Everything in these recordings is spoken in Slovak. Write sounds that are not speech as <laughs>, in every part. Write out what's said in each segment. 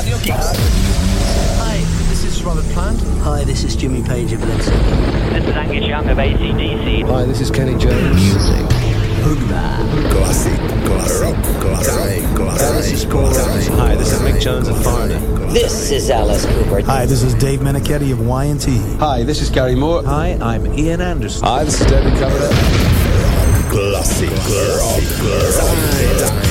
Radio Kicks. Hi, this is Robert Plant. Hi, this is Jimmy Page of Led Zeppelin. This is Angus Young of ACDC. Hi, this is Kenny Jones. Music. Classic, classic, classic, classic, classic. Hi, this is Mick Jones of Foreigner. This is Alice Cooper. Hi, this is Dave Menichetti of Y&T. Hi, this is Gary Moore. Hi, I'm Ian Anderson. Hi, this is David Coverdale. Classic, classic, classic.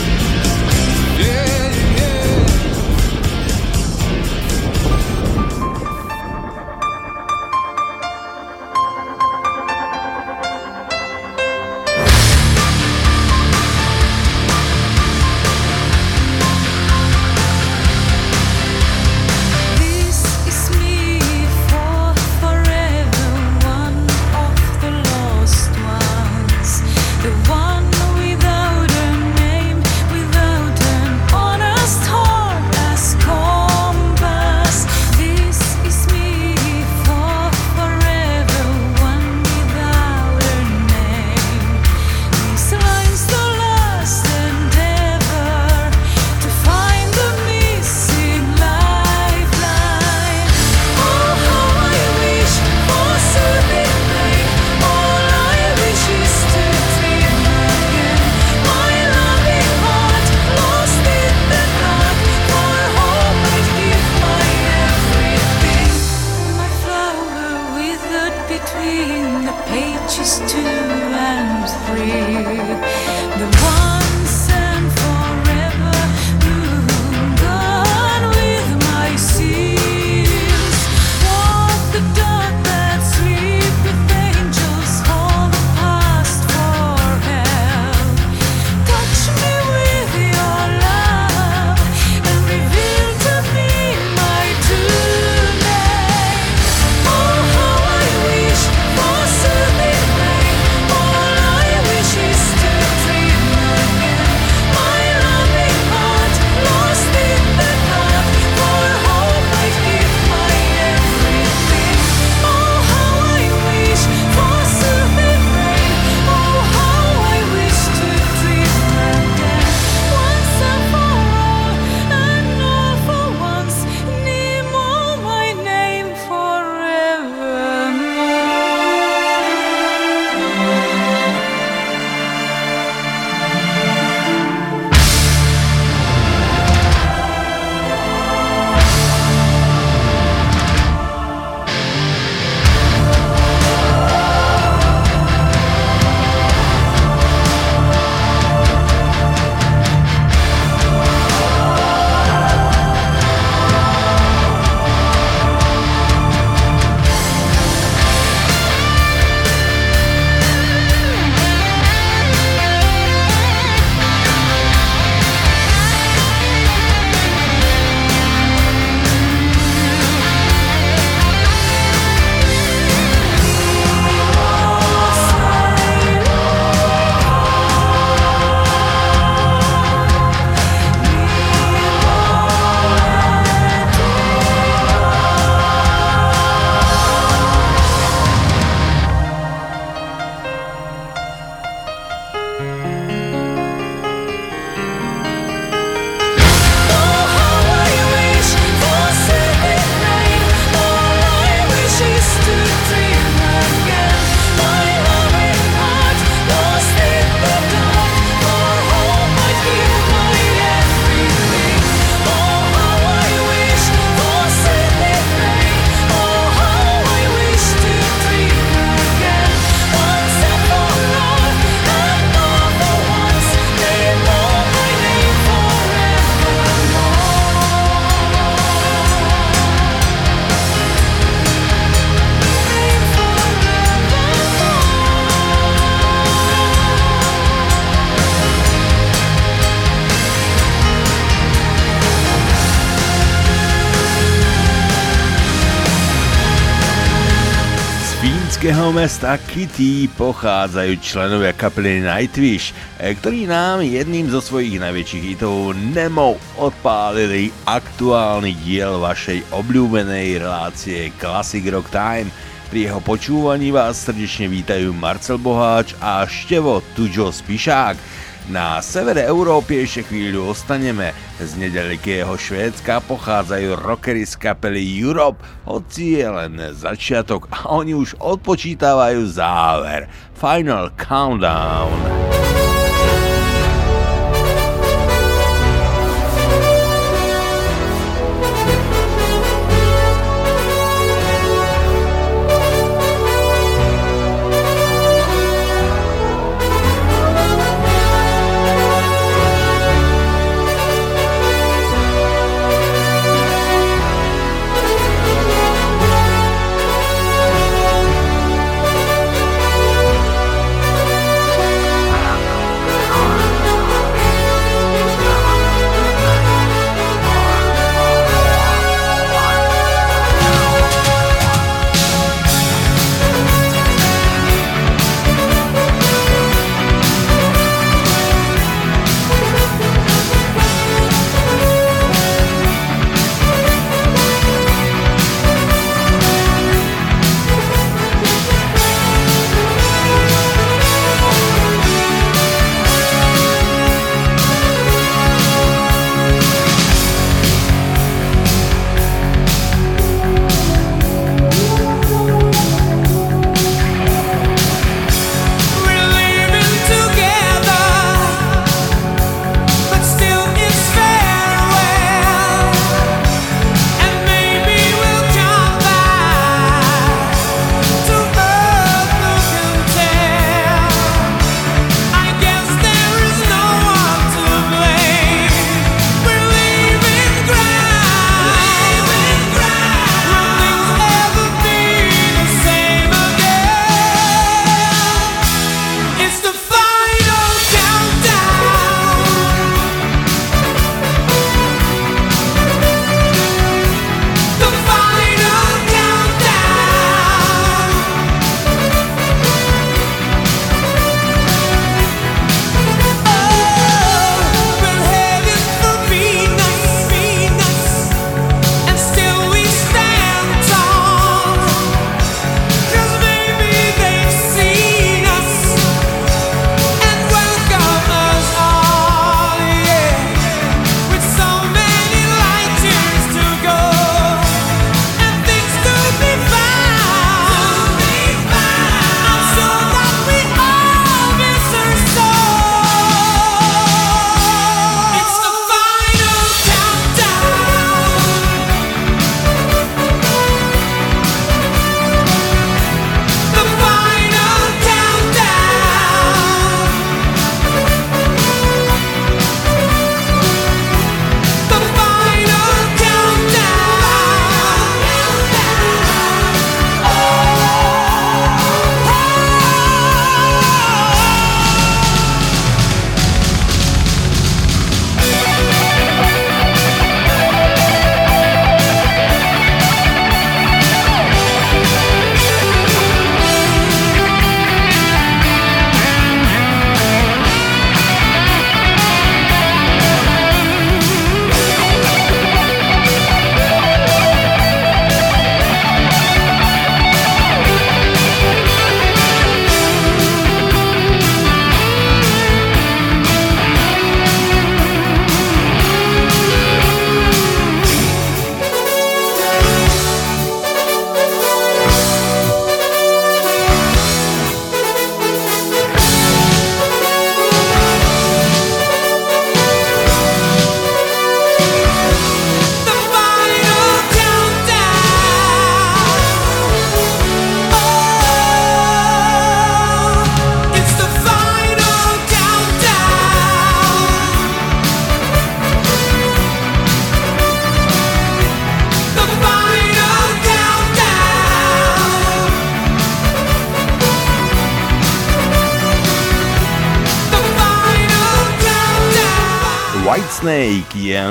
Fínskeho mesta Kitty pochádzajú členovia kapely Nightwish, e, ktorí nám jedným zo svojich najväčších hitov Nemo odpálili aktuálny diel vašej obľúbenej relácie Classic Rock Time. Pri jeho počúvaní vás srdečne vítajú Marcel Boháč a Števo Tuďo Spišák. Na severe Európy ešte chvíľu ostaneme. Z nedalekého Švédska pochádzajú rockery z kapely Europe, hoci je len začiatok a oni už odpočítavajú záver. Final Countdown.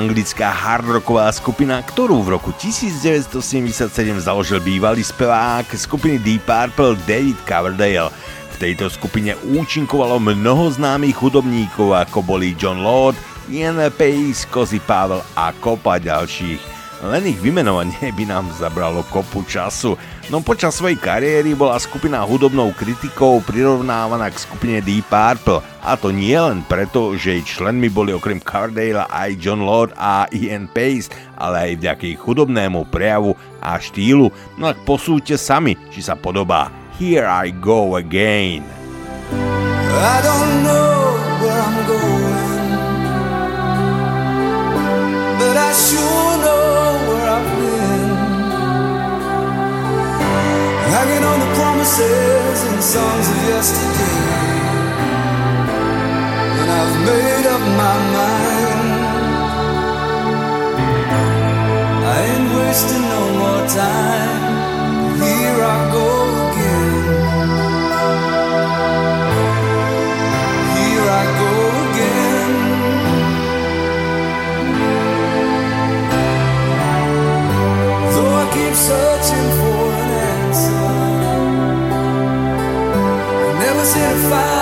Anglická hardrocková skupina, ktorú v roku 1977 založil bývalý spevák skupiny Deep Purple David Coverdale. V tejto skupine účinkovalo mnoho známych hudobníkov ako boli John Lord, Ian Pace, Cozy Pavel a kopa ďalších. len ich vymenovanie by nám zabralo kopu času. No počas svojej kariéry bola skupina hudobnou kritikou prirovnávaná k skupine Deep Purple. A to nie len preto, že jej členmi boli okrem Cardale aj John Lord a Ian Pace, ale aj vďaka ich hudobnému prejavu a štýlu. No ak posúďte sami, či sa podobá Here I Go Again. I don't know where I'm going But I sure know where I've been Hanging on the promises and songs of yesterday made up my mind. I ain't wasting no more time. Here I go again. Here I go again. Though I keep searching for an answer I never to find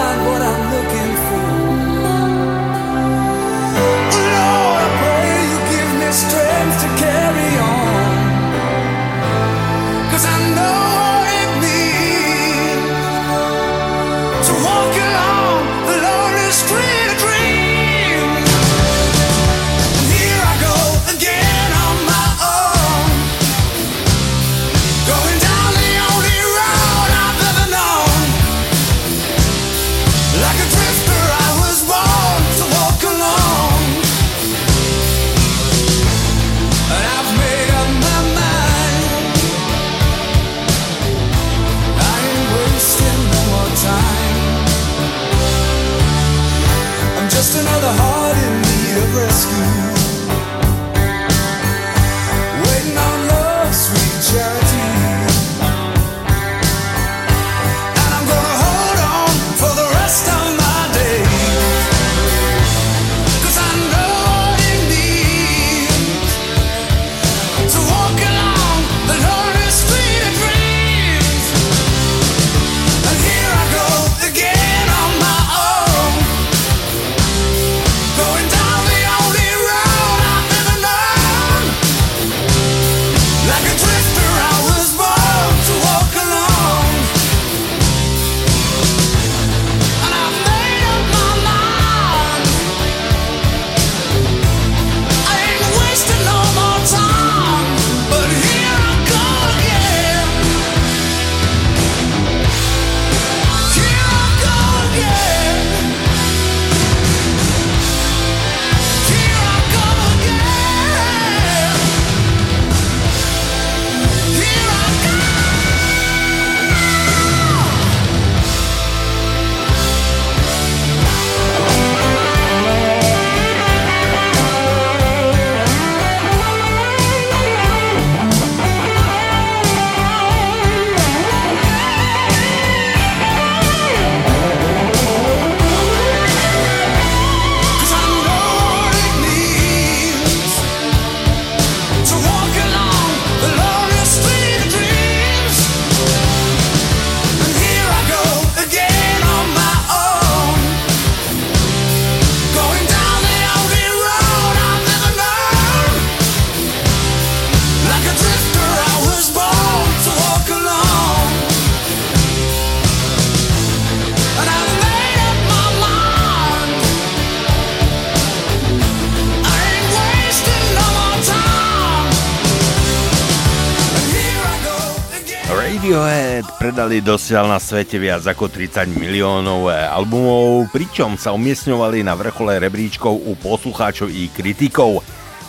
predali dosiaľ na svete viac ako 30 miliónov eh, albumov, pričom sa umiestňovali na vrchole rebríčkov u poslucháčov i kritikov.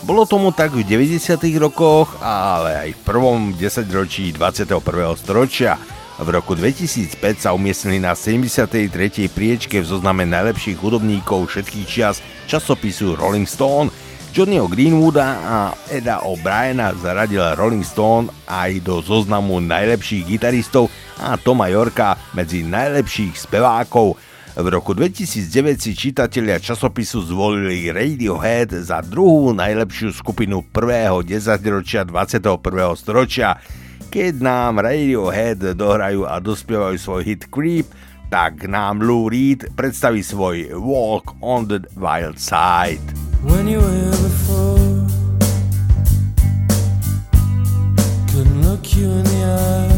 Bolo tomu tak v 90. rokoch, ale aj v prvom desaťročí 21. storočia. V roku 2005 sa umiestnili na 73. priečke v zozname najlepších hudobníkov všetkých čias časopisu Rolling Stone. Johnnyho Greenwooda a Eda O'Briena zaradil Rolling Stone aj do zoznamu najlepších gitaristov a Toma Jorka medzi najlepších spevákov. V roku 2009 si čitatelia časopisu zvolili Radiohead za druhú najlepšiu skupinu prvého desaťročia 21. storočia. Keď nám Radiohead dohrajú a dospievajú svoj hit Creep, tak nám Lou Reed predstaví svoj Walk on the Wild Side. When you were before you in the eye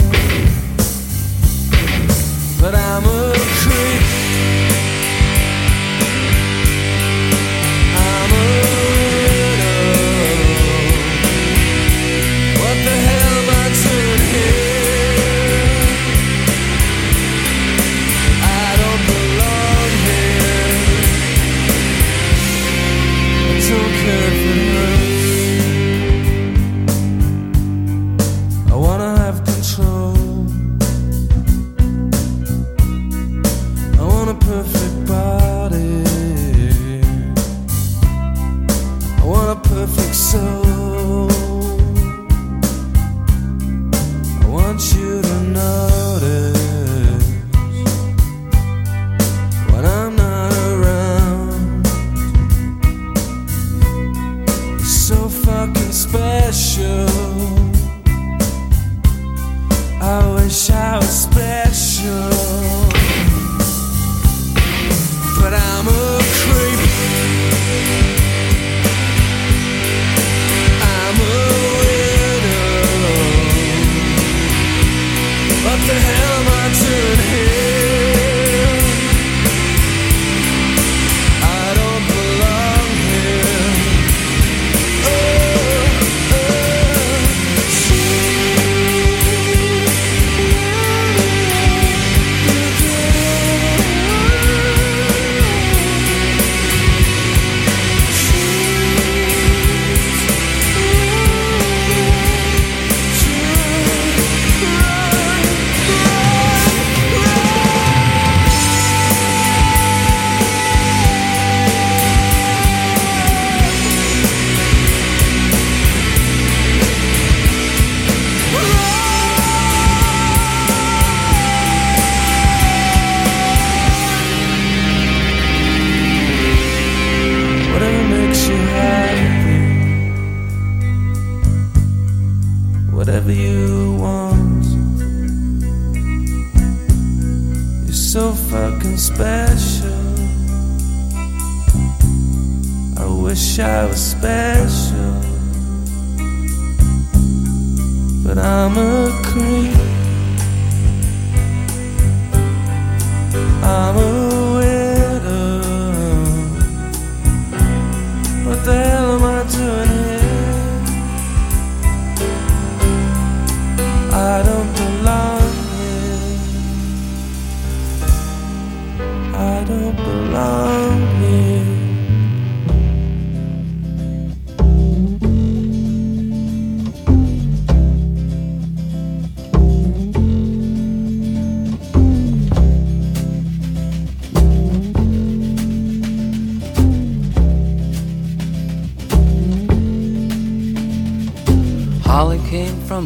But I'm a creep.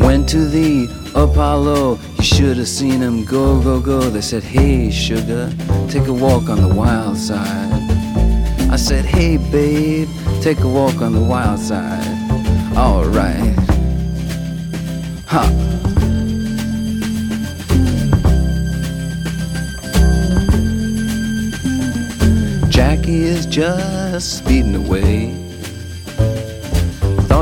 Went to the Apollo, you should have seen him go, go, go. They said, hey sugar, take a walk on the wild side. I said, hey babe, take a walk on the wild side. Alright Ha! Jackie is just speeding away.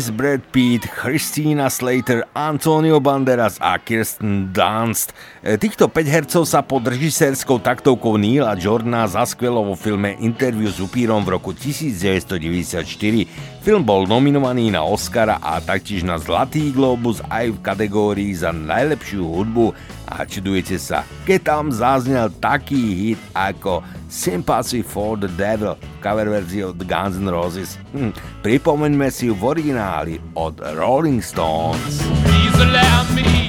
Cruise, Brad Pitt, Christina Slater, Antonio Banderas a Kirsten Dunst. E, týchto 5 hercov sa pod režisérskou taktovkou Neila Jordana zaskvelo vo filme Interview s upírom v roku 1994. Film bol nominovaný na Oscara a taktiež na Zlatý globus aj v kategórii za najlepšiu hudbu a čudujete sa, keď tam zaznel taký hit ako Sympathy for the Devil, cover verzii od Guns N' Roses. Hm, pripomeňme si v origináli od Rolling Stones. Please allow me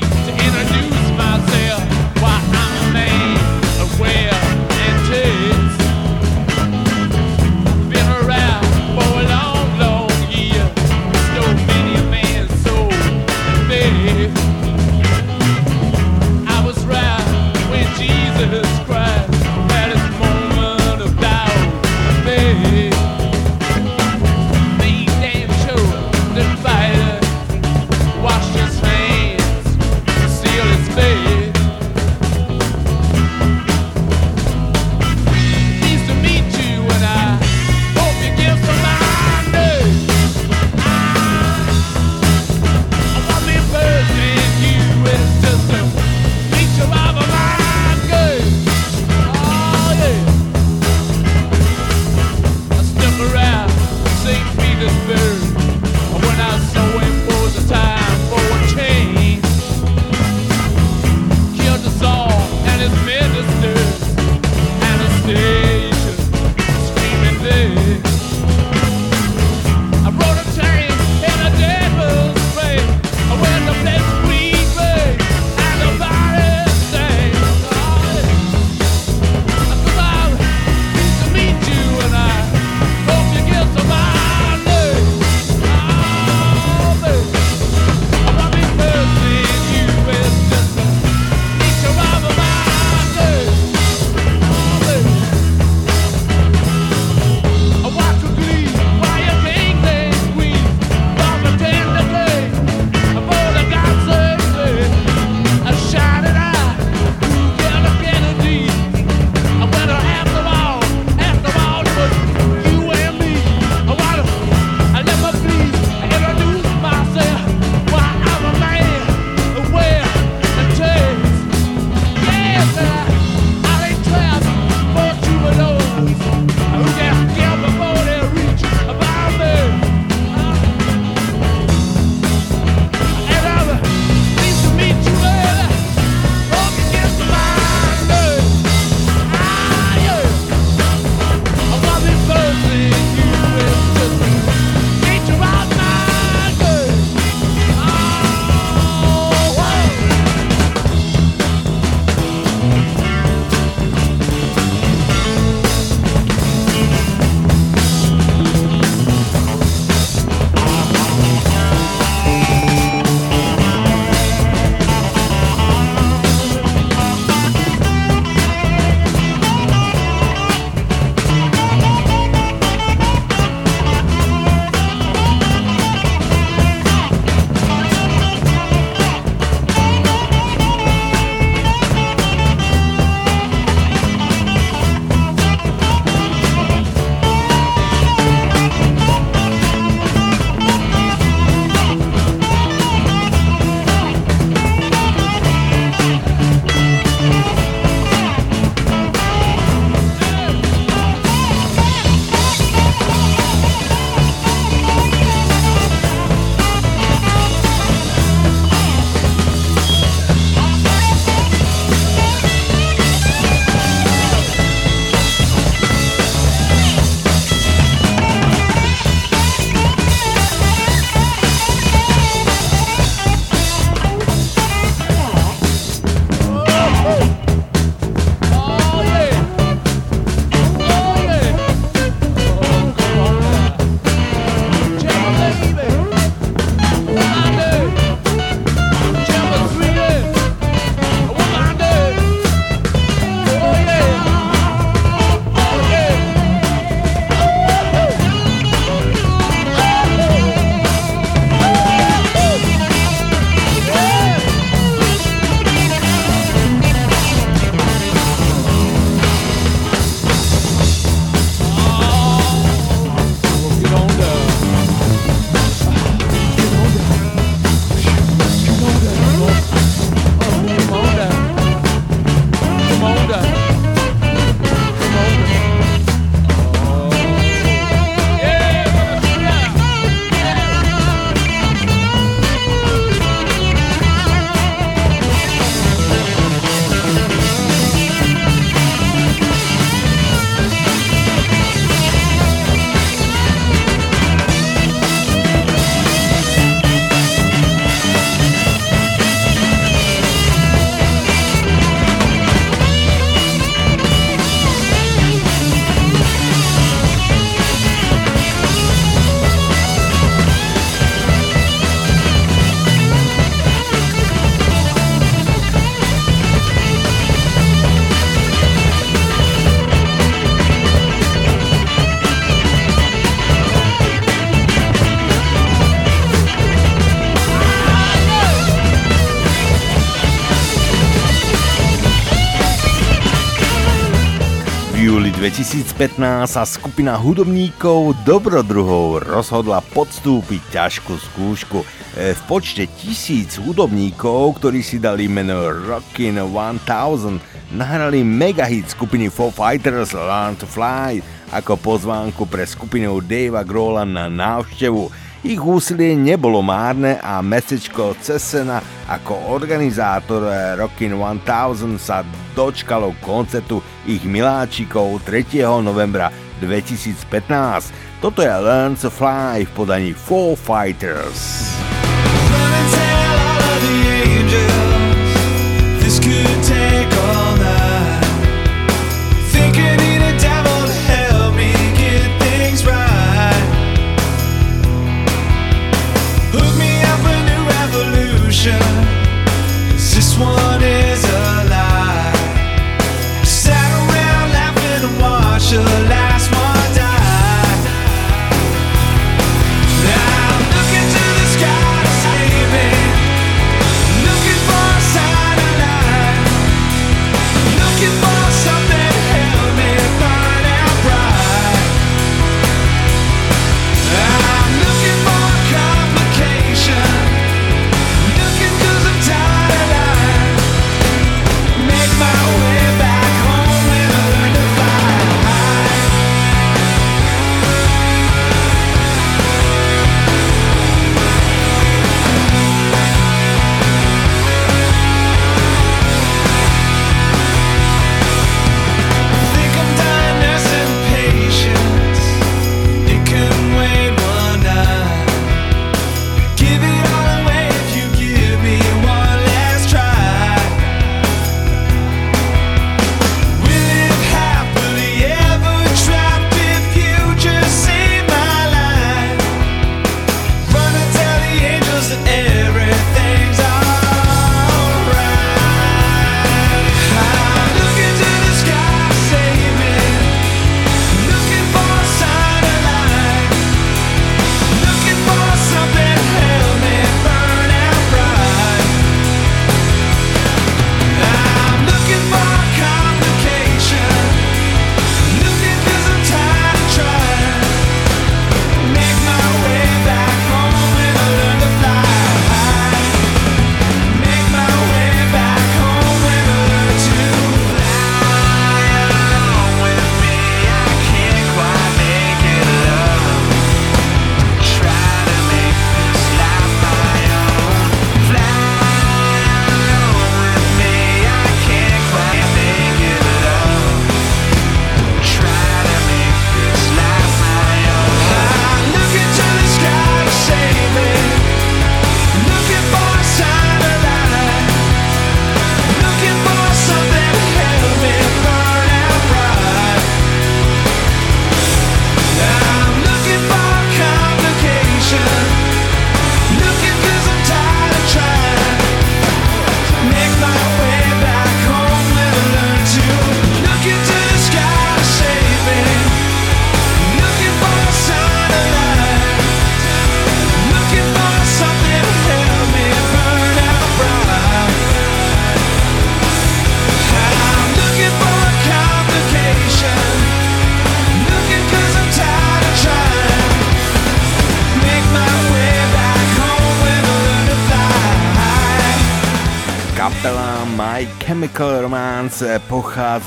2015 sa skupina hudobníkov Dobrodruhov rozhodla podstúpiť ťažkú skúšku. E, v počte tisíc hudobníkov, ktorí si dali meno Rockin' 1000, nahrali megahit skupiny Foo Fighters Learn to Fly ako pozvánku pre skupinu Davea Grohla na návštevu. Ich úsilie nebolo márne a mesečko Cesena ako organizátor Rockin' 1000 sa dočkalo koncertu ich miláčikov 3. novembra 2015. Toto je Learn to Fly v podaní Four Fighters.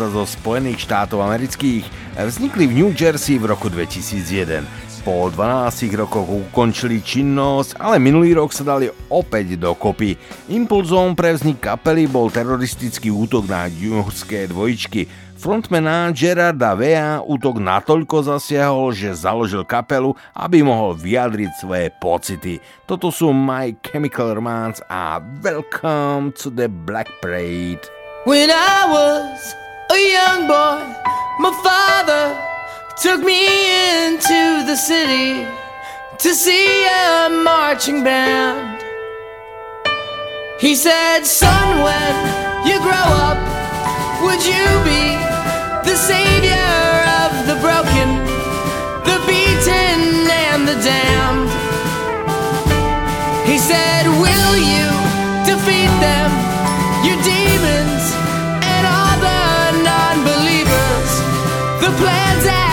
Pochádza zo Spojených štátov amerických. Vznikli v New Jersey v roku 2001. Po 12 rokoch ukončili činnosť, ale minulý rok sa dali opäť dokopy. Impulzom pre vznik kapely bol teroristický útok na ňuhské dvojičky. Frontmana Gerarda Vea útok natoľko zasiahol, že založil kapelu, aby mohol vyjadriť svoje pocity. Toto sú My Chemical Romance a Welcome to the Black Parade. When I was a young boy, my father took me into the city to see a marching band. He said, Son, when you grow up, would you be the savior of the broken, the beaten, and the damned? He said, Will you defeat them, your demons, plans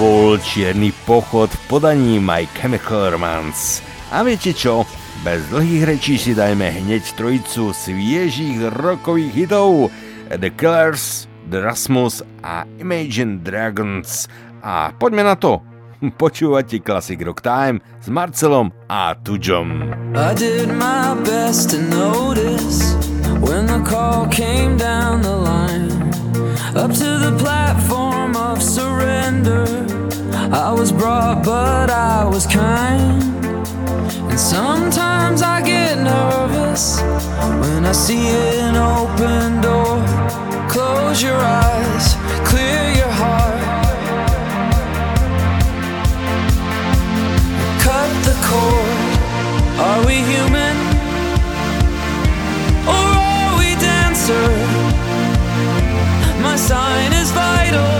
bol čierny pochod v podaní My Chemical Romance. A viete čo? Bez dlhých rečí si dajme hneď trojicu sviežých rokových hitov The Killers, The Rasmus a Imagine Dragons. A poďme na to. <laughs> Počúvate Classic Rock Time s Marcelom a Tujom. I did my best to notice when the call came down the line up to the platform of surrender I was brought, but I was kind. And sometimes I get nervous when I see an open door. Close your eyes, clear your heart. Cut the cord. Are we human? Or are we dancer? My sign is vital.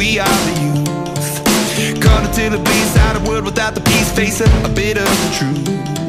we are the youth. Caught until the beast out of world without the peace, facing a bit of the truth.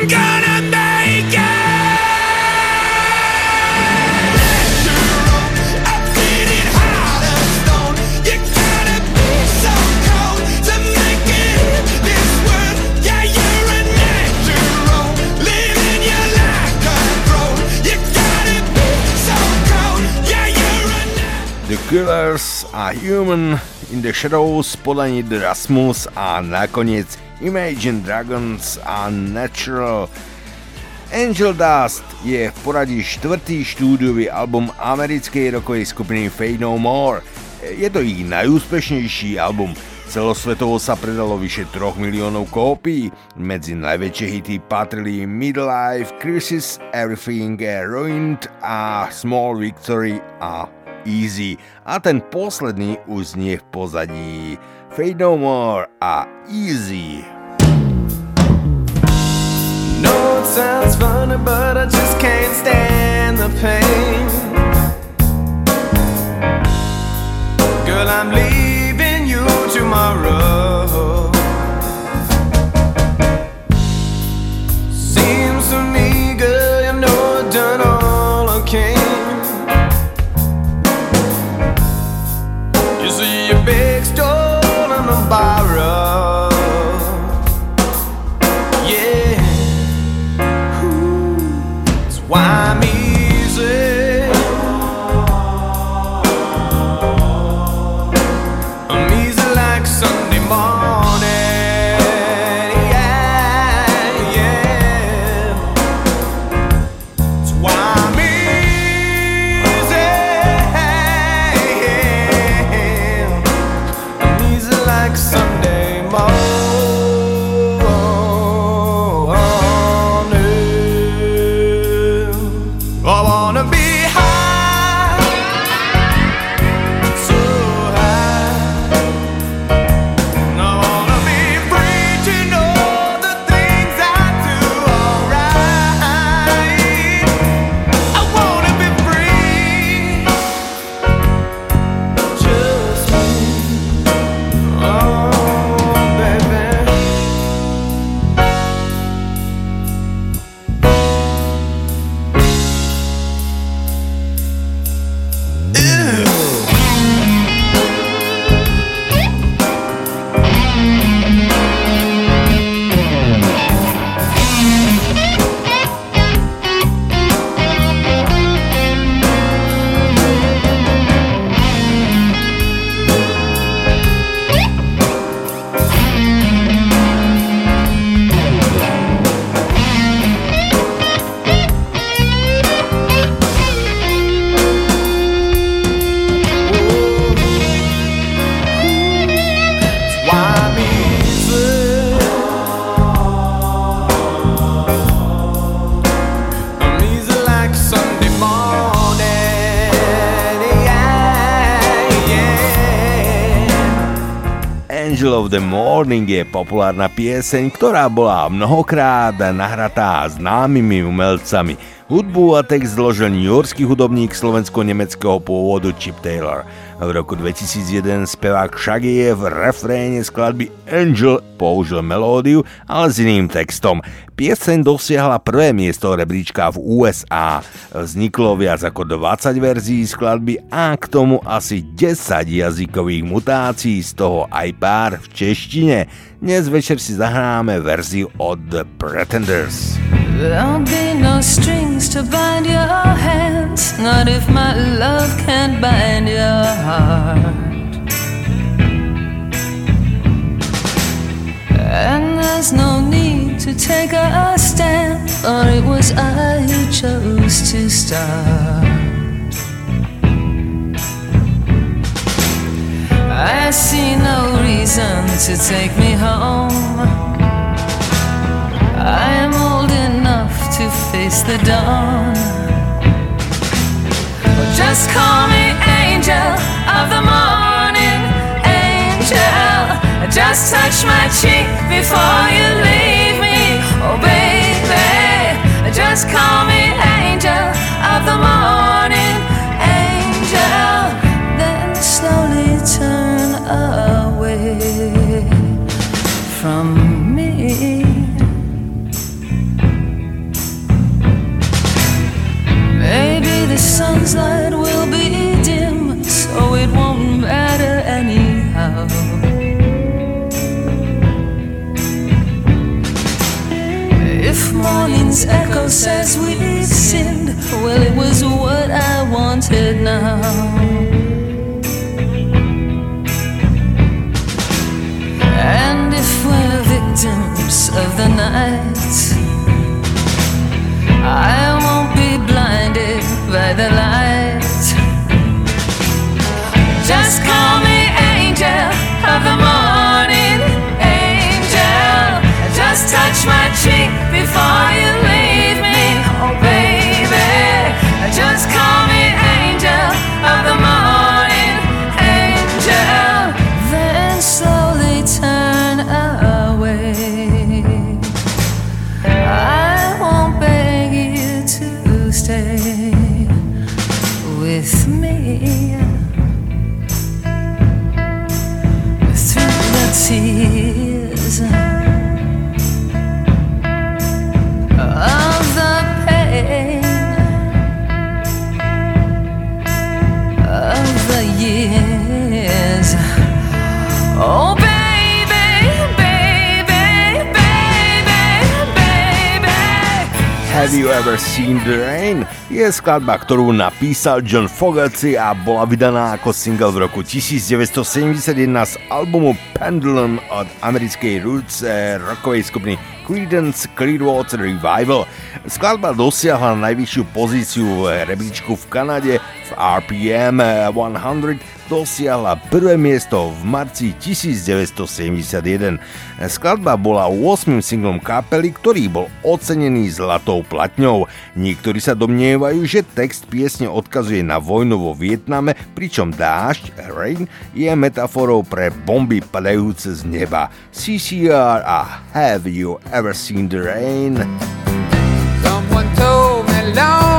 I'm gonna Killers a Human in the Shadows, podaní Rasmus a nakoniec Imagine Dragons a Natural. Angel Dust je v poradí štvrtý štúdiový album americkej rokovej skupiny Fade No More. Je to ich najúspešnejší album. Celosvetovo sa predalo vyše 3 miliónov kópií. Medzi najväčšie hity patrili Midlife, Crisis, Everything Ruined a Small Victory a Easy a ten posledný už znie v pozadí Fade No More a Easy. No, it sounds funny, but I just can't stand the pain. Girl, I'm leaving you tomorrow. The Morning je populárna pieseň, ktorá bola mnohokrát nahratá známymi umelcami. Hudbu a text zložil Yorkský hudobník slovensko-nemeckého pôvodu Chip Taylor. V roku 2001 spevák Shaggy v refréne skladby Angel použil melódiu, ale s iným textom. Pieseň dosiahla prvé miesto rebríčka v USA. Vzniklo viac ako 20 verzií skladby a k tomu asi 10 jazykových mutácií, z toho aj pár v češtine. Dnes večer si zahráme verziu od The Pretenders. There'll be no strings to bind your hands, not if my love can't bind your heart. And there's no need to take a stand, for it was I who chose to start. I see no reason to take me home. I am old enough to face the dawn. Just call me angel of the morning, angel. Just touch my cheek before you leave me, oh baby. Just call me angel of the morning, morning's echo says we've sinned, well, it was what I wanted now. And if we're victims of the night, I won't be blinded by the light. Just call me angel of the morning, touch my cheek before you Have you ever seen the rain? Je skladba, ktorú napísal John Fogerty a bola vydaná ako single v roku 1971 z albumu Pendulum od americkej roots eh, rockovej skupiny Creedence Clearwater Revival. Skladba dosiahla najvyššiu pozíciu v rebríčku v Kanade v RPM 100 dosiahla prvé miesto v marci 1971. Skladba bola 8. singlom kapely, ktorý bol ocenený zlatou platňou. Niektorí sa domnievajú, že text piesne odkazuje na vojnu vo Vietname, pričom dážď, rain, je metaforou pre bomby padajúce z neba. CCR a Have You Ever Seen the Rain? Someone told me long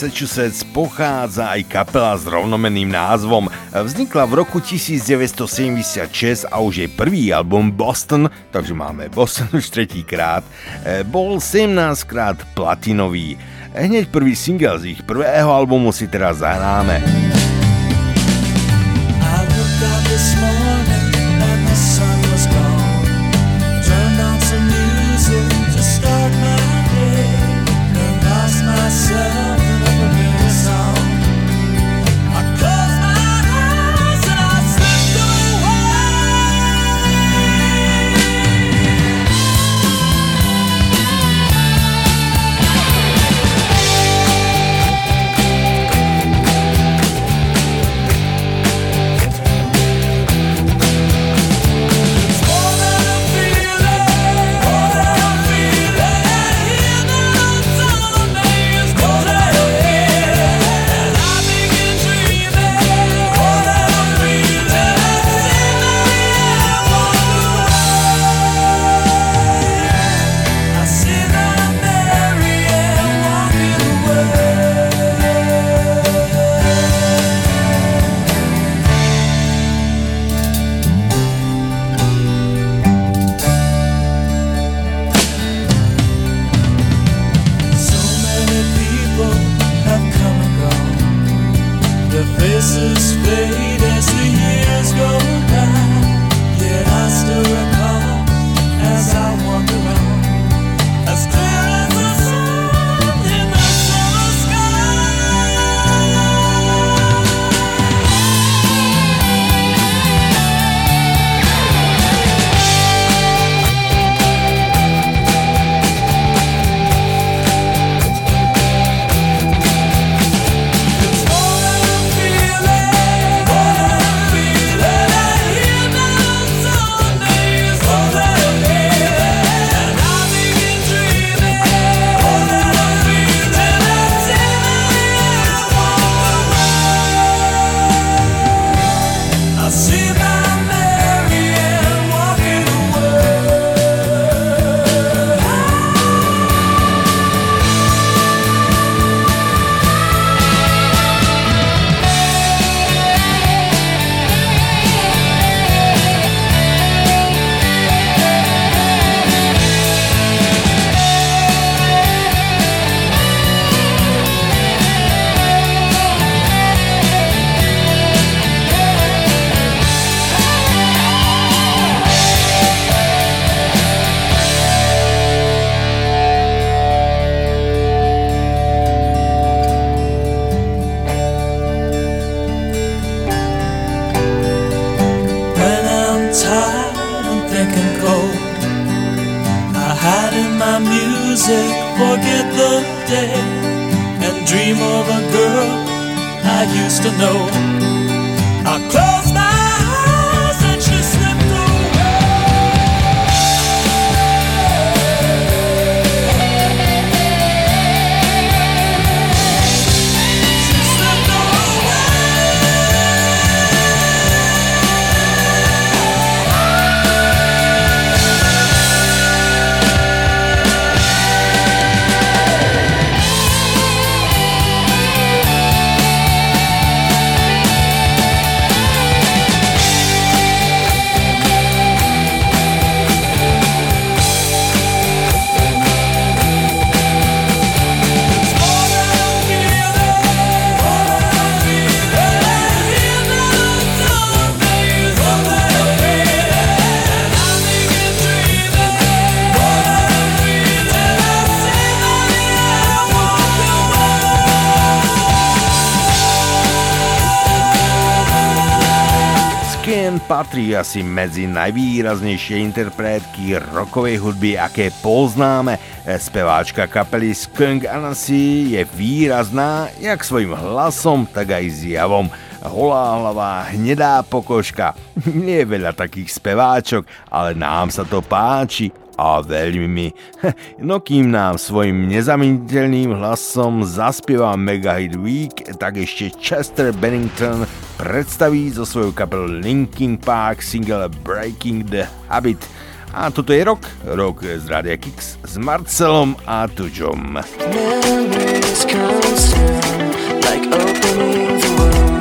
Massachusetts pochádza aj kapela s rovnomenným názvom. Vznikla v roku 1976 a už jej prvý album Boston, takže máme Boston už tretíkrát, e, bol 17 krát platinový. Hneď prvý single z ich prvého albumu si teraz zahráme. Patrí asi medzi najvýraznejšie interpretky rokovej hudby, aké poznáme. Speváčka kapely Skunk Anansi je výrazná jak svojim hlasom, tak aj zjavom. Holá hlava, hnedá pokožka. <laughs> Nie je veľa takých speváčok, ale nám sa to páči a veľmi. <laughs> No kým nám svojim nezameniteľným hlasom zaspieva Mega Hit Week, tak ešte Chester Bennington predstaví zo svojou kapel Linkin Park single Breaking the Habit. A toto je rok, rok z Radia Kix s Marcelom a Tužom. Memories come soon, like opening the world.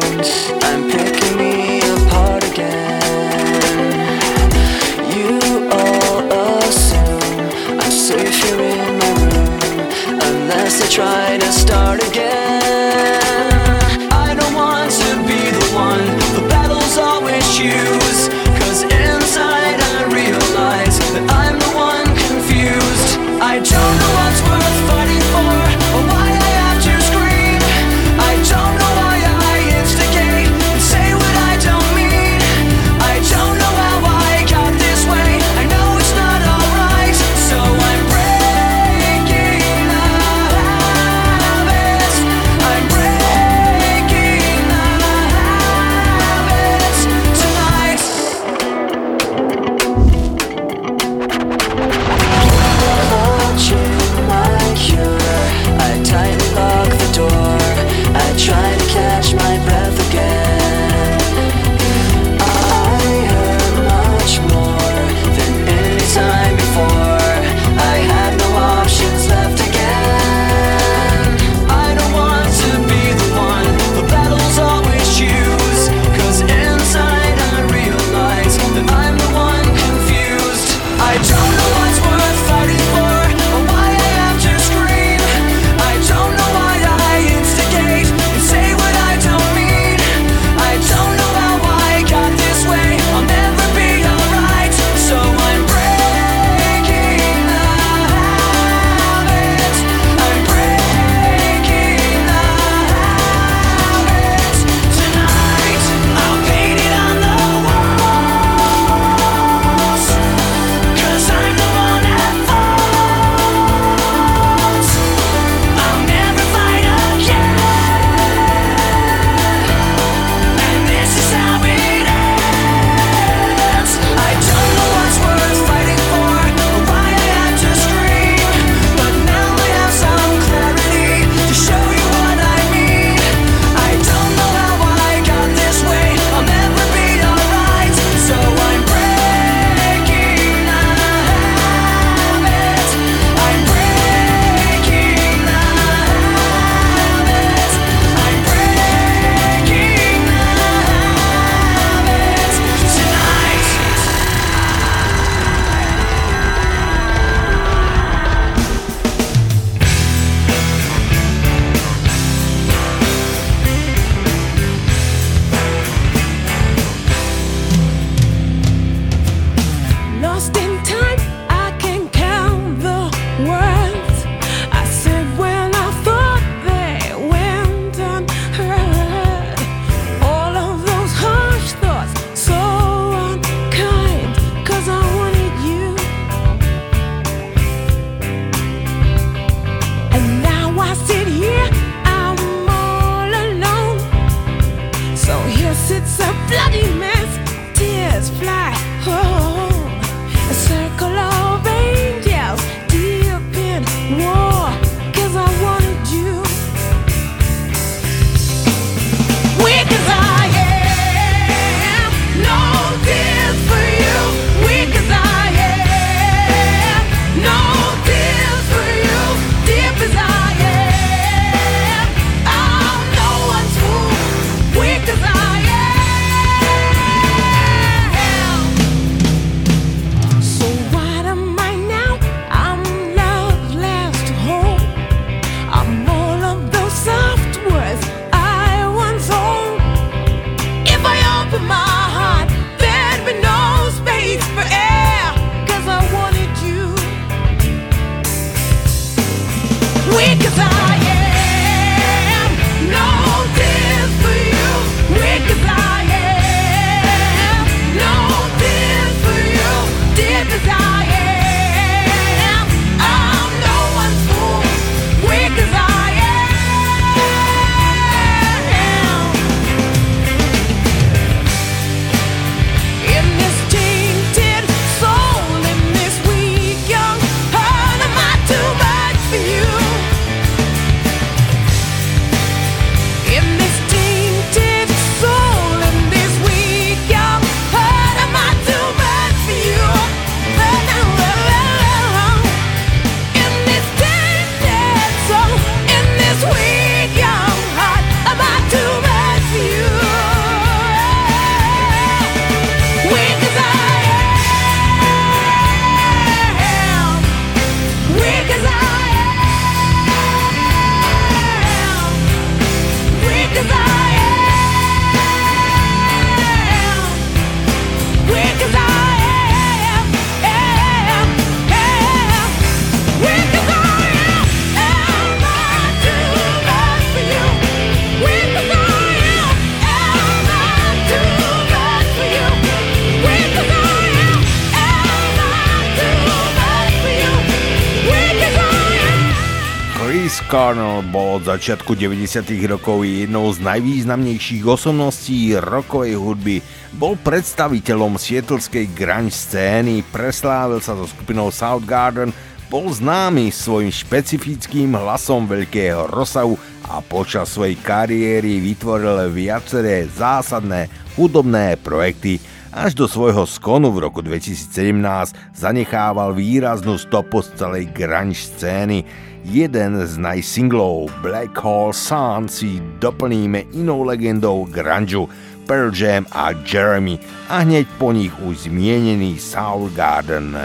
Začiatku 90. rokov jednou z najvýznamnejších osobností rokovej hudby. Bol predstaviteľom sietlskej grunge scény, preslávil sa so skupinou Soundgarden, bol známy svojim špecifickým hlasom veľkého rozsahu a počas svojej kariéry vytvoril viaceré zásadné hudobné projekty, až do svojho skonu v roku 2017 zanechával výraznú stopu z celej grunge scény. Jeden z najsinglov Black Hole Sun si doplníme inou legendou grunge Pearl Jam a Jeremy a hneď po nich už zmienený Soundgarden.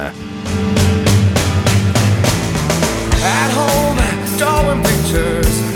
At home, drawing pictures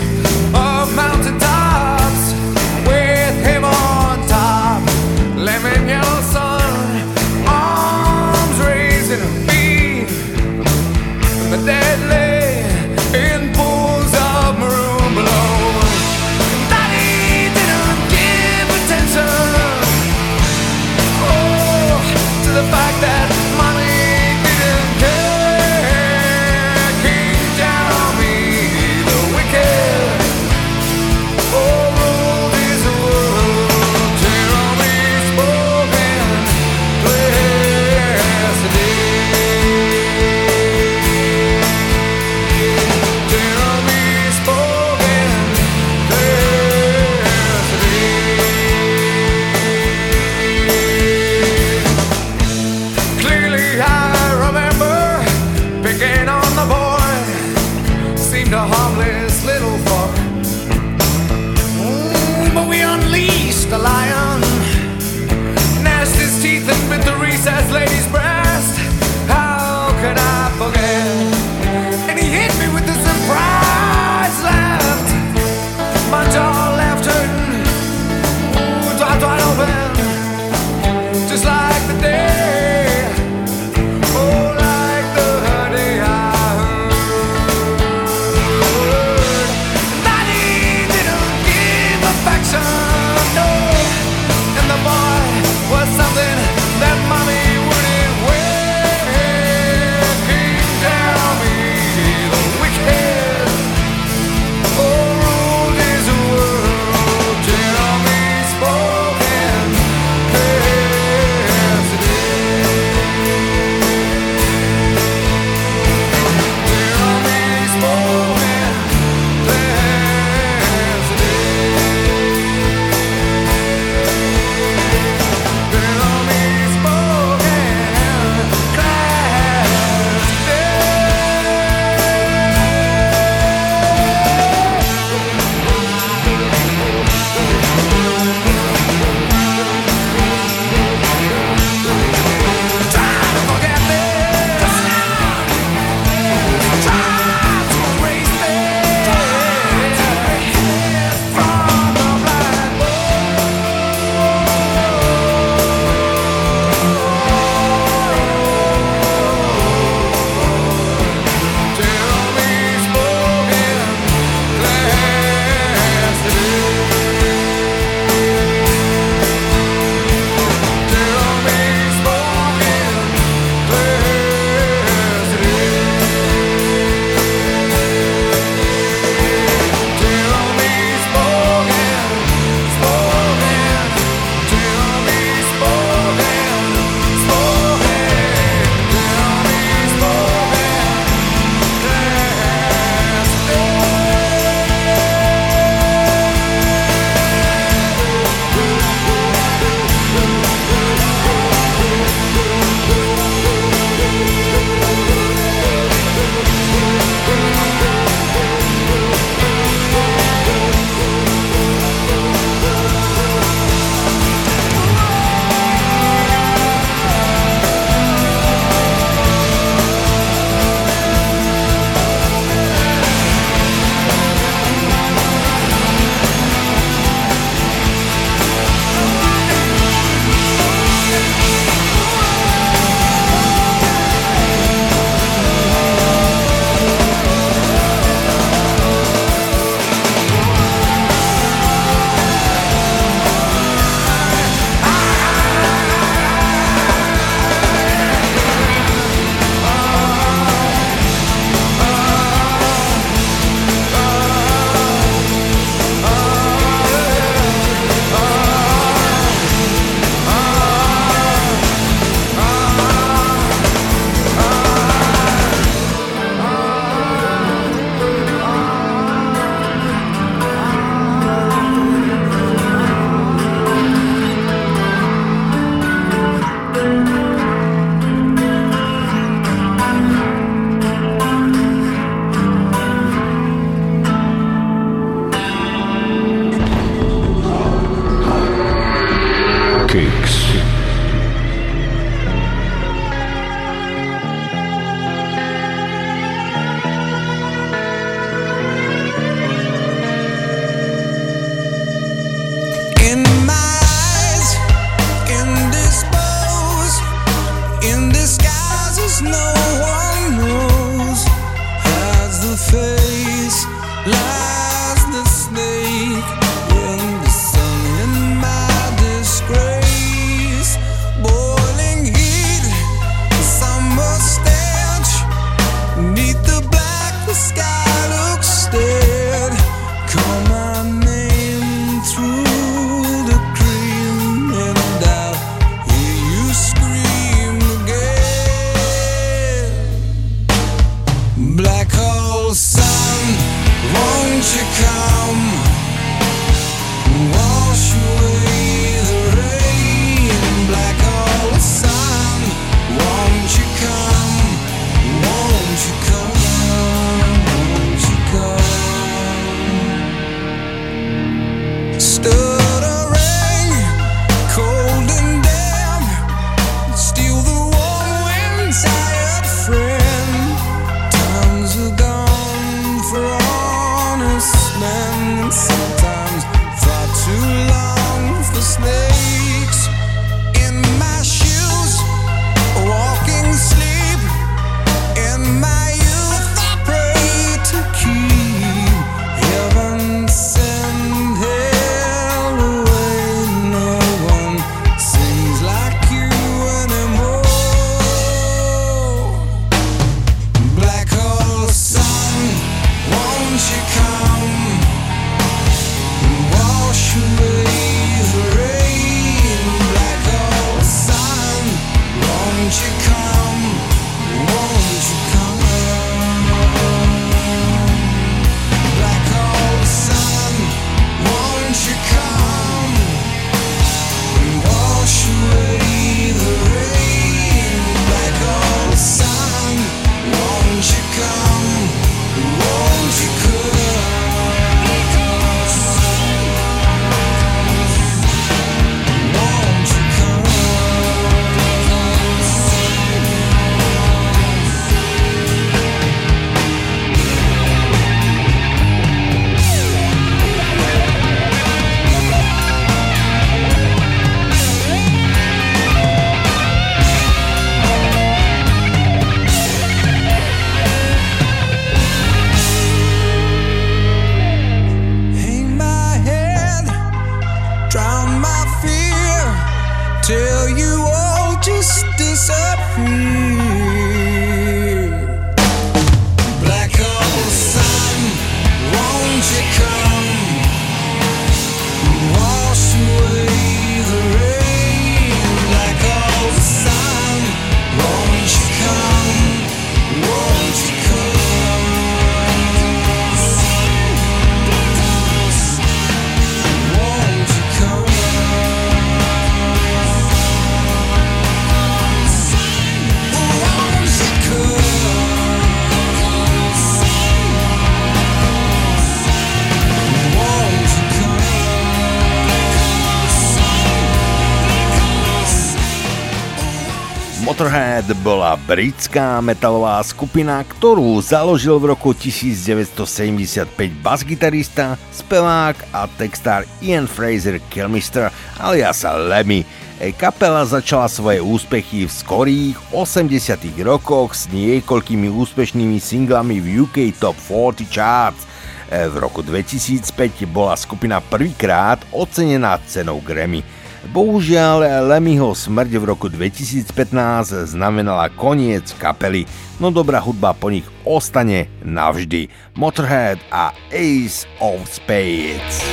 bola britská metalová skupina, ktorú založil v roku 1975 basgitarista, spevák a textár Ian Fraser Kilmister alias Lemmy. E, kapela začala svoje úspechy v skorých 80 rokoch s niekoľkými úspešnými singlami v UK Top 40 charts. E, v roku 2005 bola skupina prvýkrát ocenená cenou Grammy. Bohužiaľ, Lemmyho smrť v roku 2015 znamenala koniec kapely, no dobrá hudba po nich ostane navždy. Motorhead a Ace of Spades.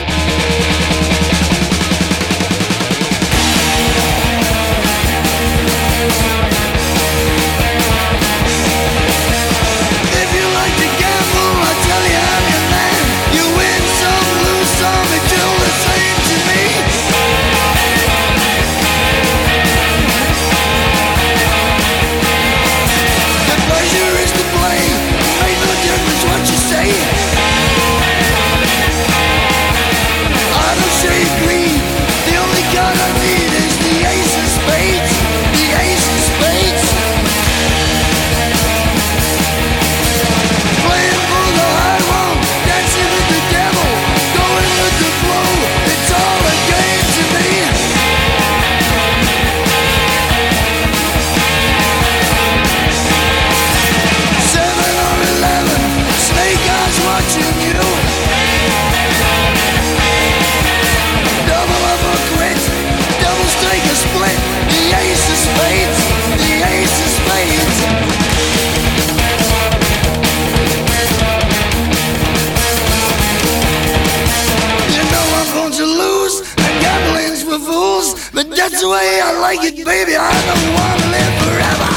The way I like it, baby. I don't want to live forever.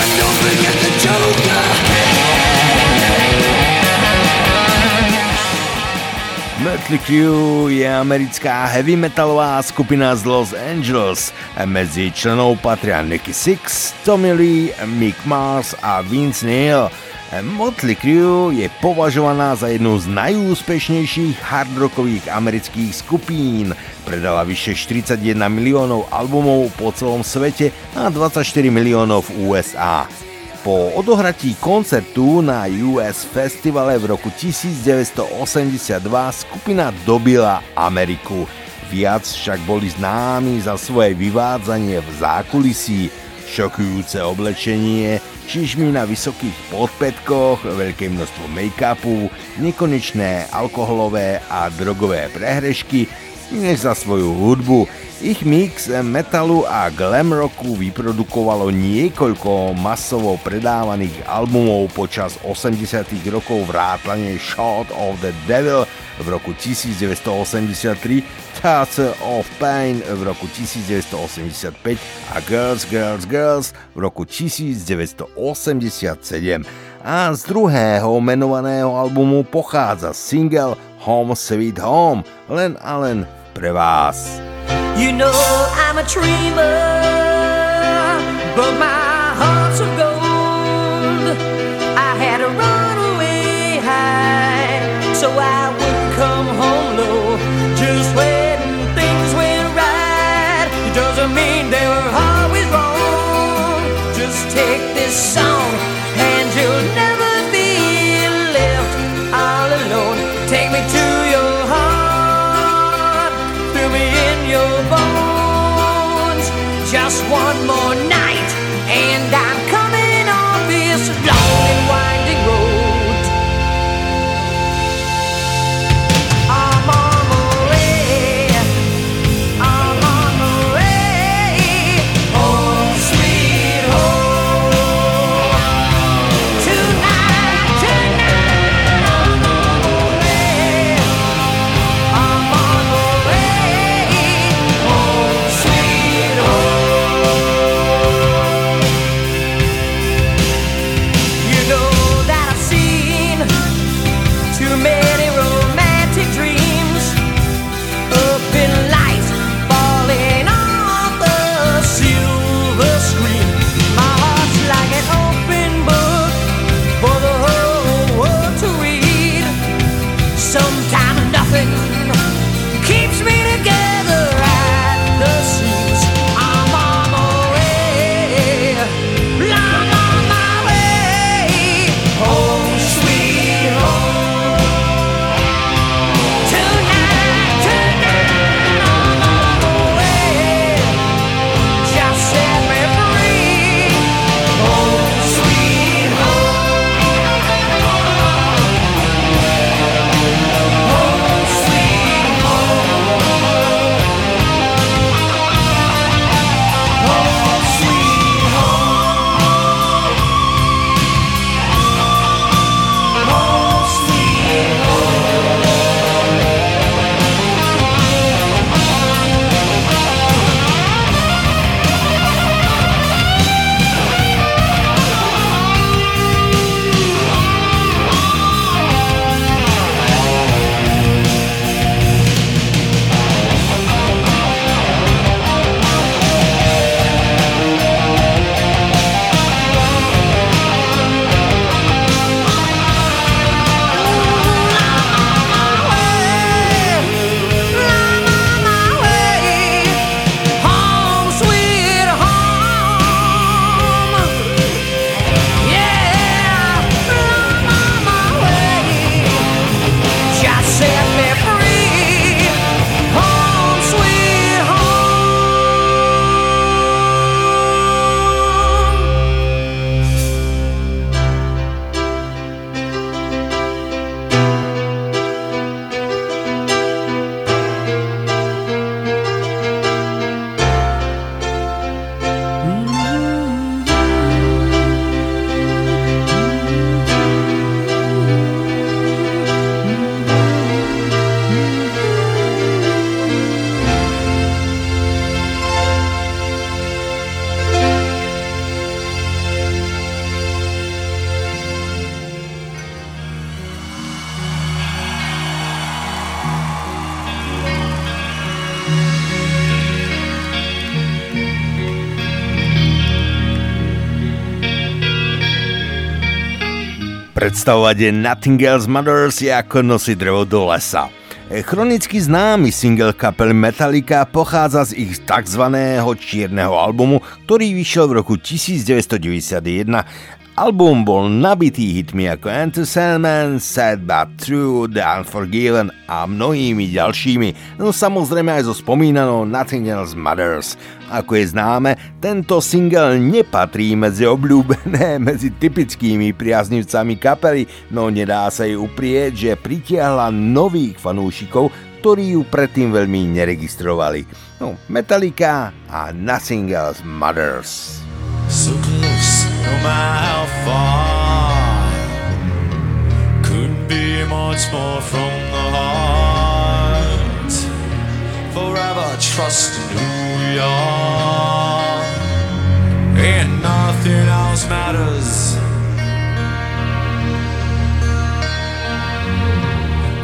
And don't forget the Joker. Mötley Crue je americká heavy metalová skupina z Los Angeles. Medzi členov patria Nicky Six, Tommy Lee, Mick Mars a Vince Neil. Motley Crue je považovaná za jednu z najúspešnejších hardrockových amerických skupín. Predala vyše 41 miliónov albumov po celom svete a 24 miliónov v USA. Po odohratí koncertu na US Festivale v roku 1982 skupina dobila Ameriku. Viac však boli známi za svoje vyvádzanie v zákulisí, šokujúce oblečenie, čižmy na vysokých podpätkoch, veľké množstvo make-upu, nekonečné alkoholové a drogové prehrešky, než za svoju hudbu. Ich mix metalu a glam rocku vyprodukovalo niekoľko masovo predávaných albumov počas 80 rokov vrátane Shot of the Devil v roku 1983, Touch of Pain v roku 1985 a Girls, Girls, Girls v roku 1987. A z druhého menovaného albumu pochádza single Home Sweet Home, len a len pre vás. You know I'm a dreamer, but my heart's of predstavovať je Nothing Else Matters ako nosiť drevo do lesa. Chronicky známy single kapely Metallica pochádza z ich tzv. čierneho albumu, ktorý vyšiel v roku 1991 Album bol nabitý hitmi ako Enter Sandman, Sad But True, The Unforgiven a mnohými ďalšími, no samozrejme aj so spomínanou Nothing Else Matters. Ako je známe, tento single nepatrí medzi obľúbené <laughs> medzi typickými priaznivcami kapely, no nedá sa jej uprieť, že pritiahla nových fanúšikov, ktorí ju predtým veľmi neregistrovali. No, Metallica a Nothing Else Matters. So no matter how far. Couldn't be much more from the heart. Forever trusting who we are. And nothing else matters.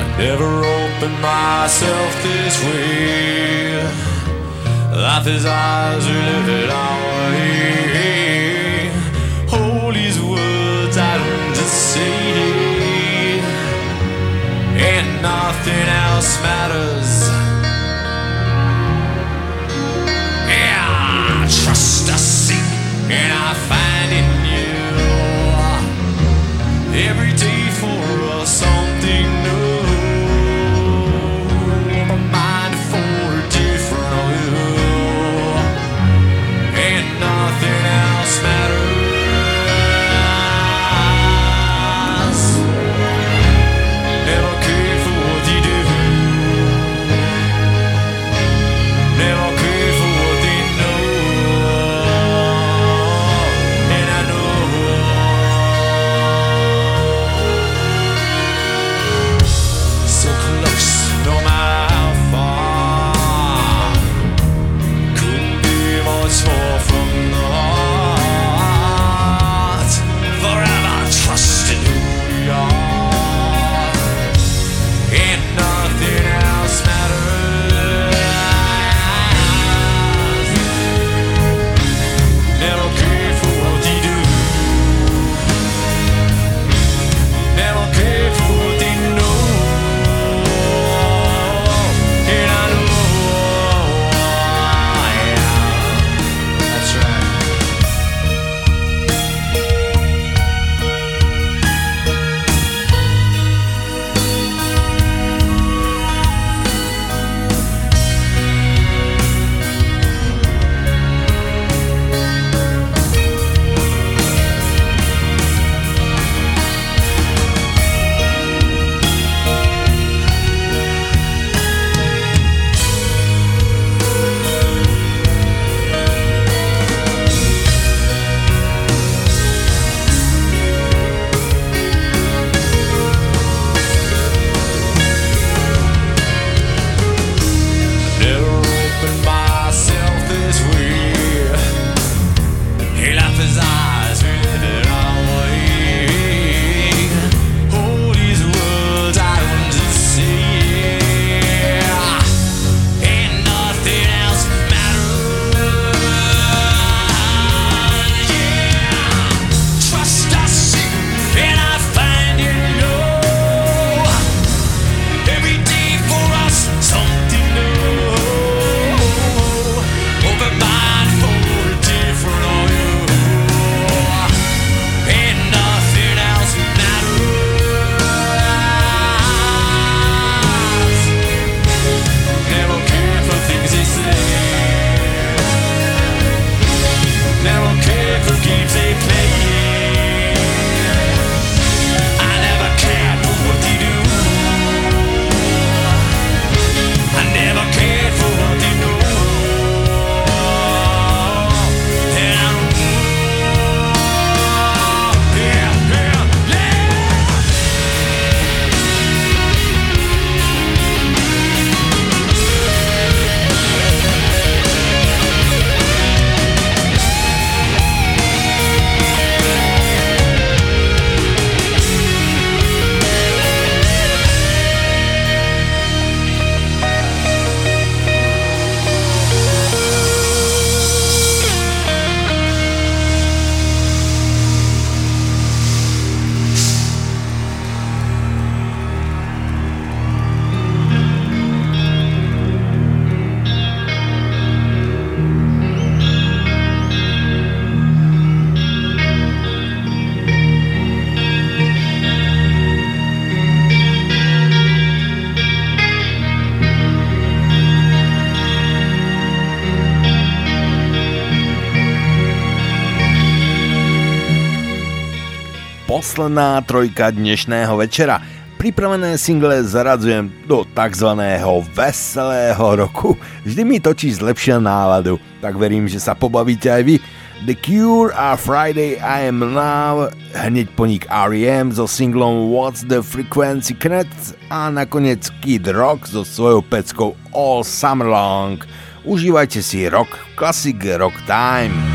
I never opened myself this way. Life is ours, we live it our way. Nothing else matters. Yeah, trust I see, and I find in you every day for posledná trojka dnešného večera. Pripravené single zaradzujem do tzv. veselého roku. Vždy mi točí zlepšia náladu, tak verím, že sa pobavíte aj vy. The Cure a Friday I Am Now, hneď po nich R.E.M. so singlom What's the Frequency Connect a nakoniec Kid Rock so svojou peckou All Summer Long. Užívajte si rock, Classic Rock Time.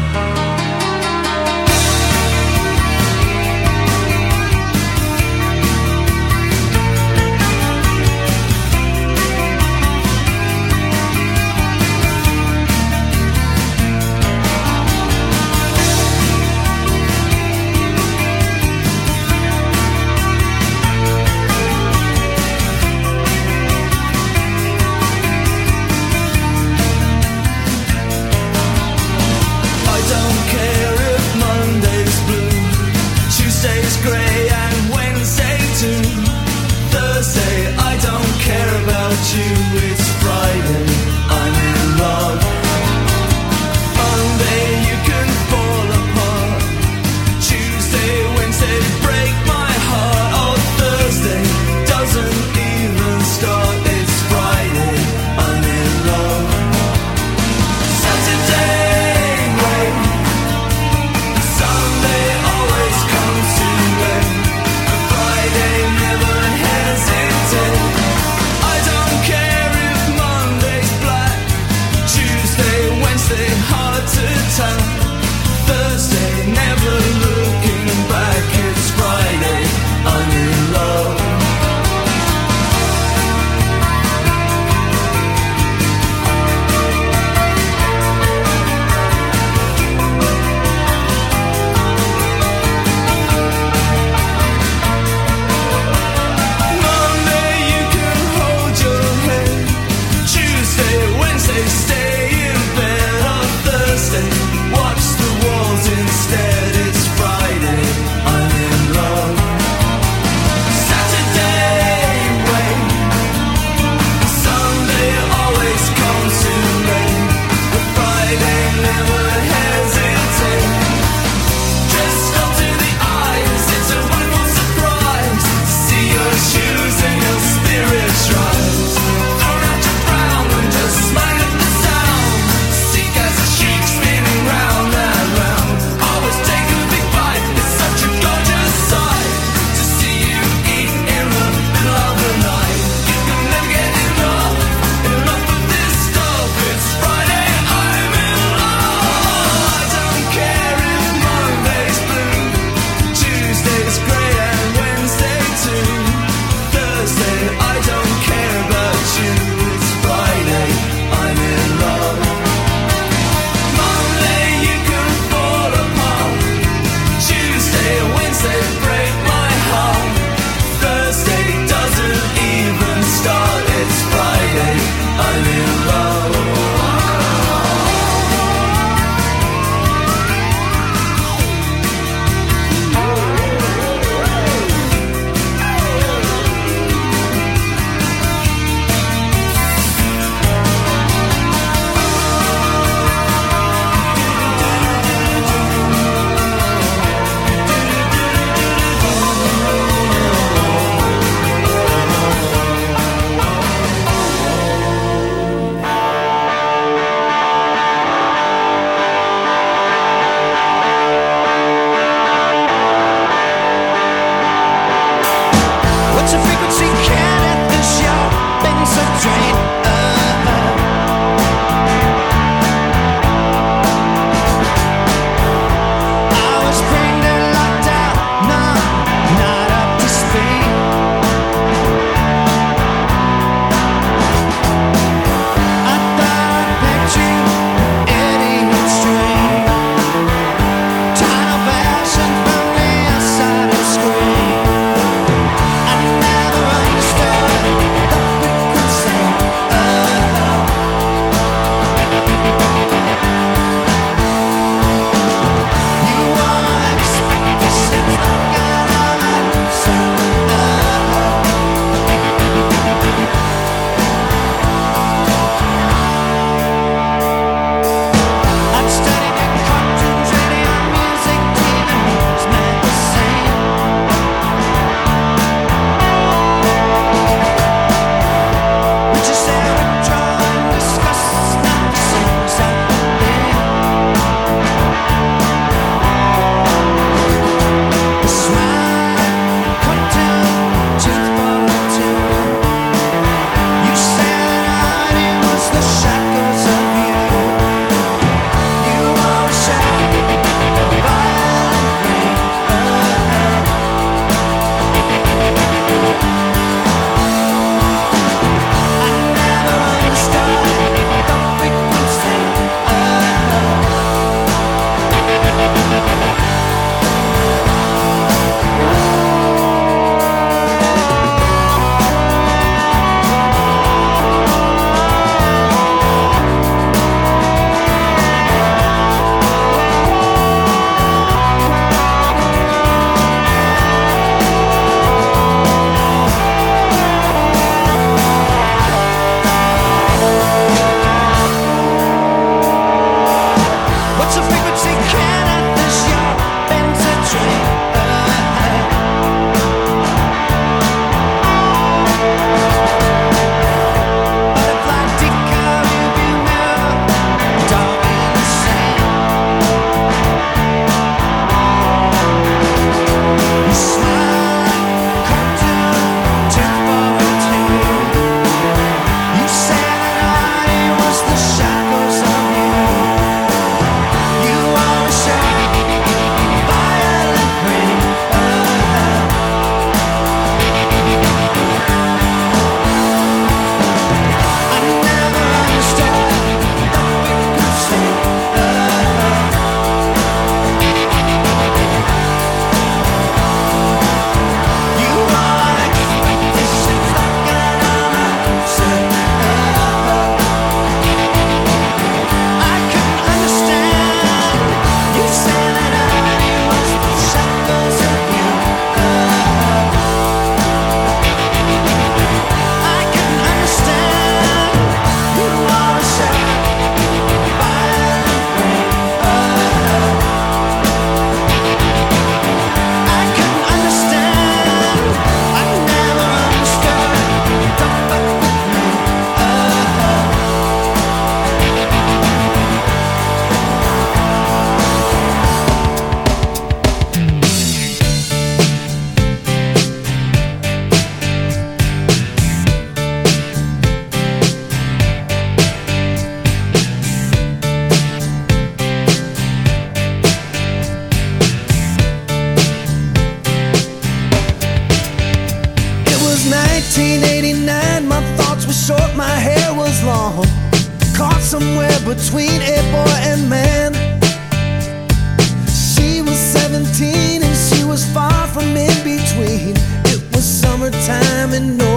summertime and no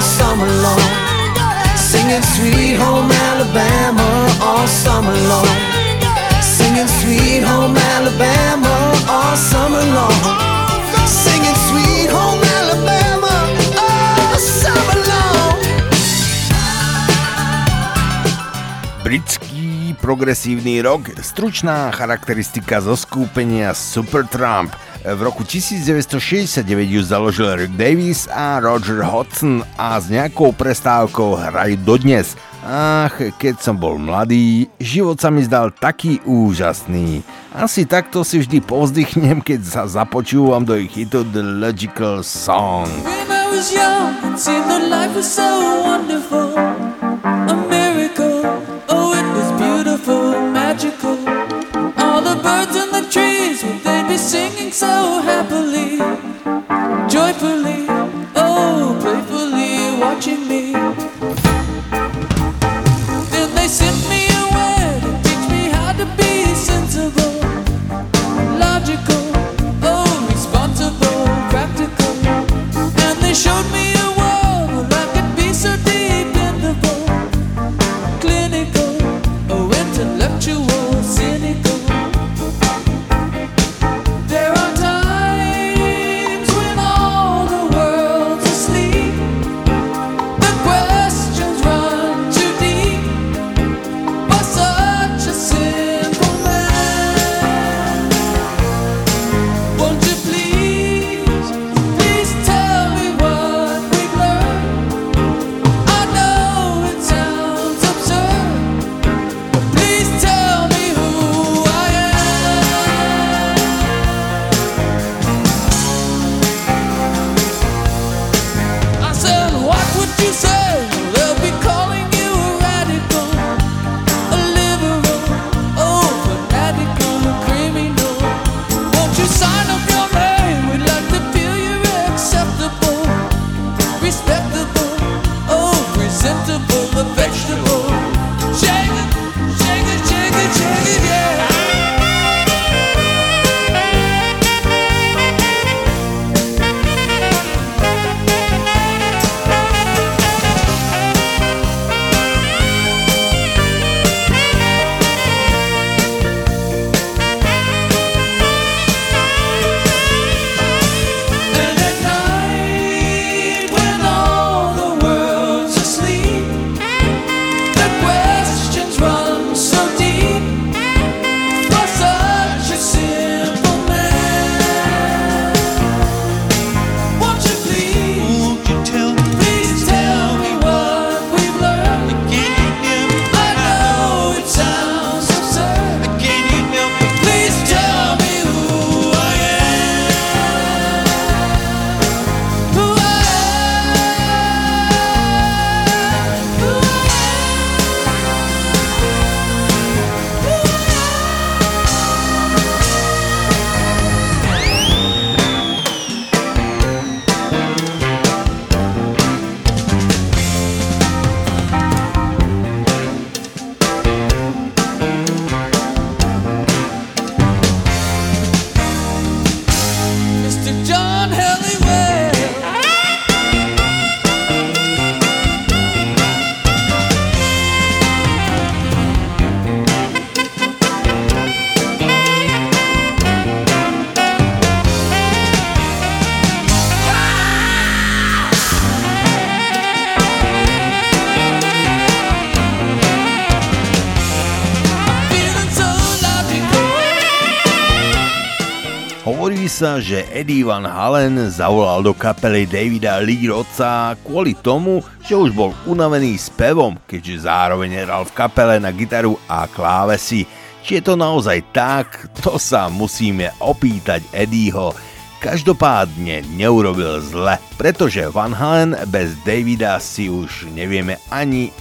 all summer long. Singing Sweet Home Alabama all summer long. Singing Sweet Home Alabama all summer long. Singing Sweet Home Alabama all summer long. Britský progresívny rok, stručná charakteristika zo skúpenia Supertramp – v roku 1969 ju založil Rick Davis a Roger Hodson a s nejakou prestávkou hrajú dodnes. Ach, keď som bol mladý, život sa mi zdal taký úžasný. Asi takto si vždy povzdychnem, keď sa započúvam do ich hitu The Logical Song. When I was young. Sa, že Eddie Van Halen zavolal do kapely Davida Lee Roca kvôli tomu, že už bol unavený spevom, keďže zároveň hral v kapele na gitaru a klávesy. Či je to naozaj tak, to sa musíme opýtať Eddieho. Každopádne neurobil zle, pretože Van Halen bez Davida si už nevieme ani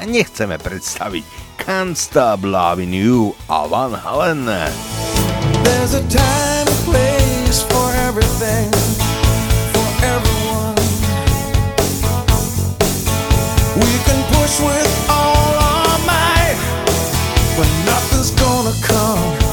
a nechceme predstaviť. Can't Stop Loving You a Van Halen. There's a time and place everything, for everyone. We can push with all our might, but nothing's gonna come.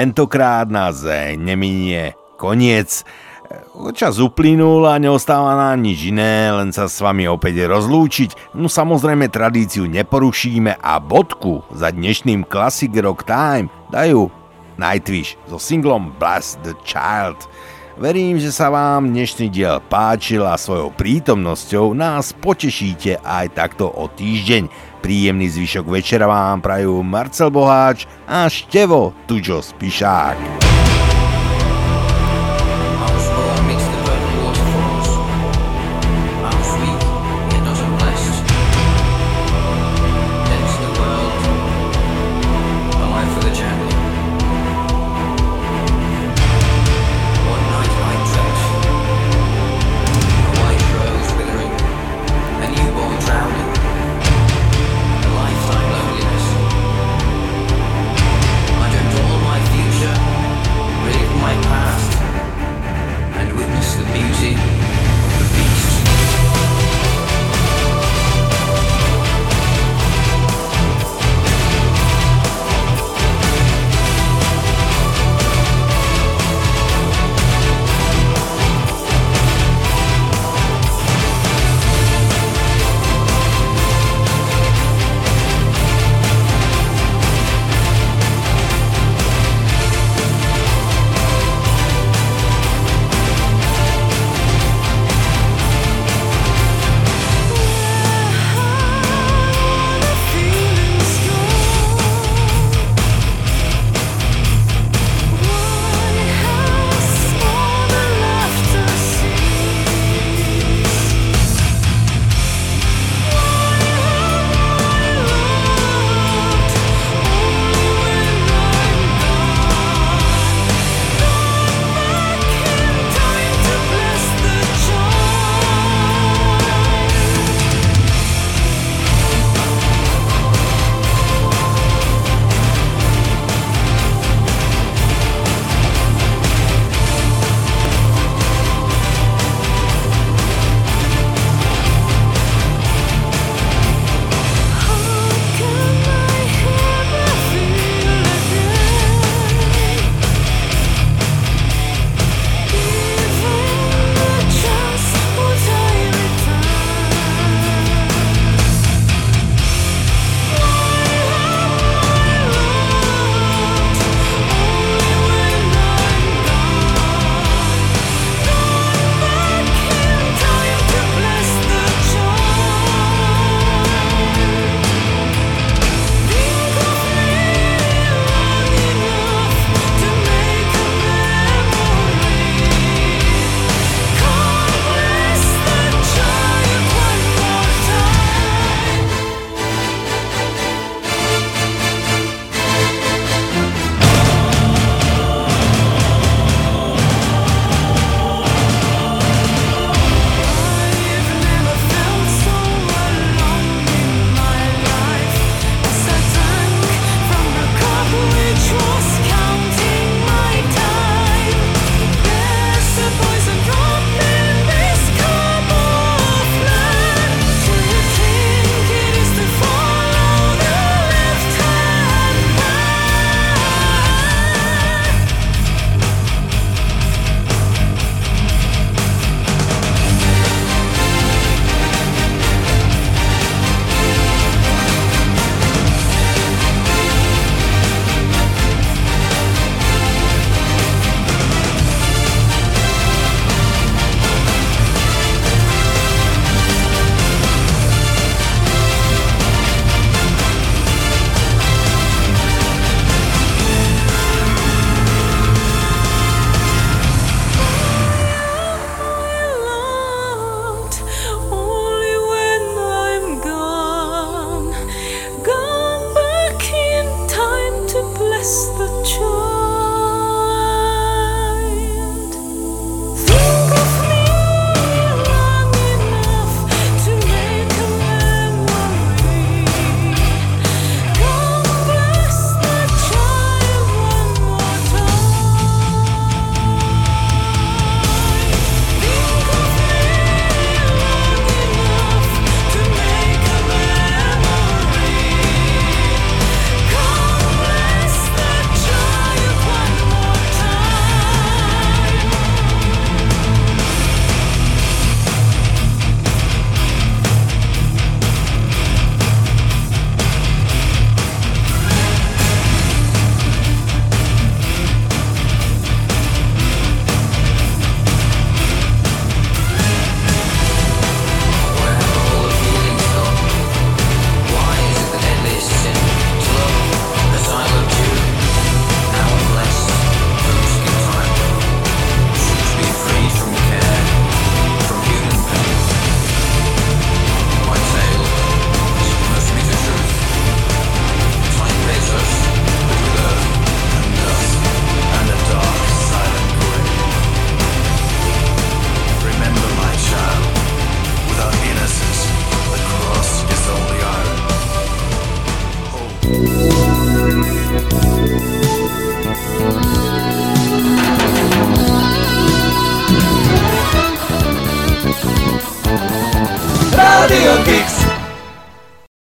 Tentokrát nás neminie koniec. Čas uplynul a neostáva nám nič iné, len sa s vami opäť rozlúčiť. No samozrejme tradíciu neporušíme a bodku za dnešným Classic Rock Time dajú Nightwish so singlom Blast the Child. Verím, že sa vám dnešný diel páčil a svojou prítomnosťou nás potešíte aj takto o týždeň. Príjemný zvyšok večera vám prajú Marcel Boháč a Števo Tuďo Spišák.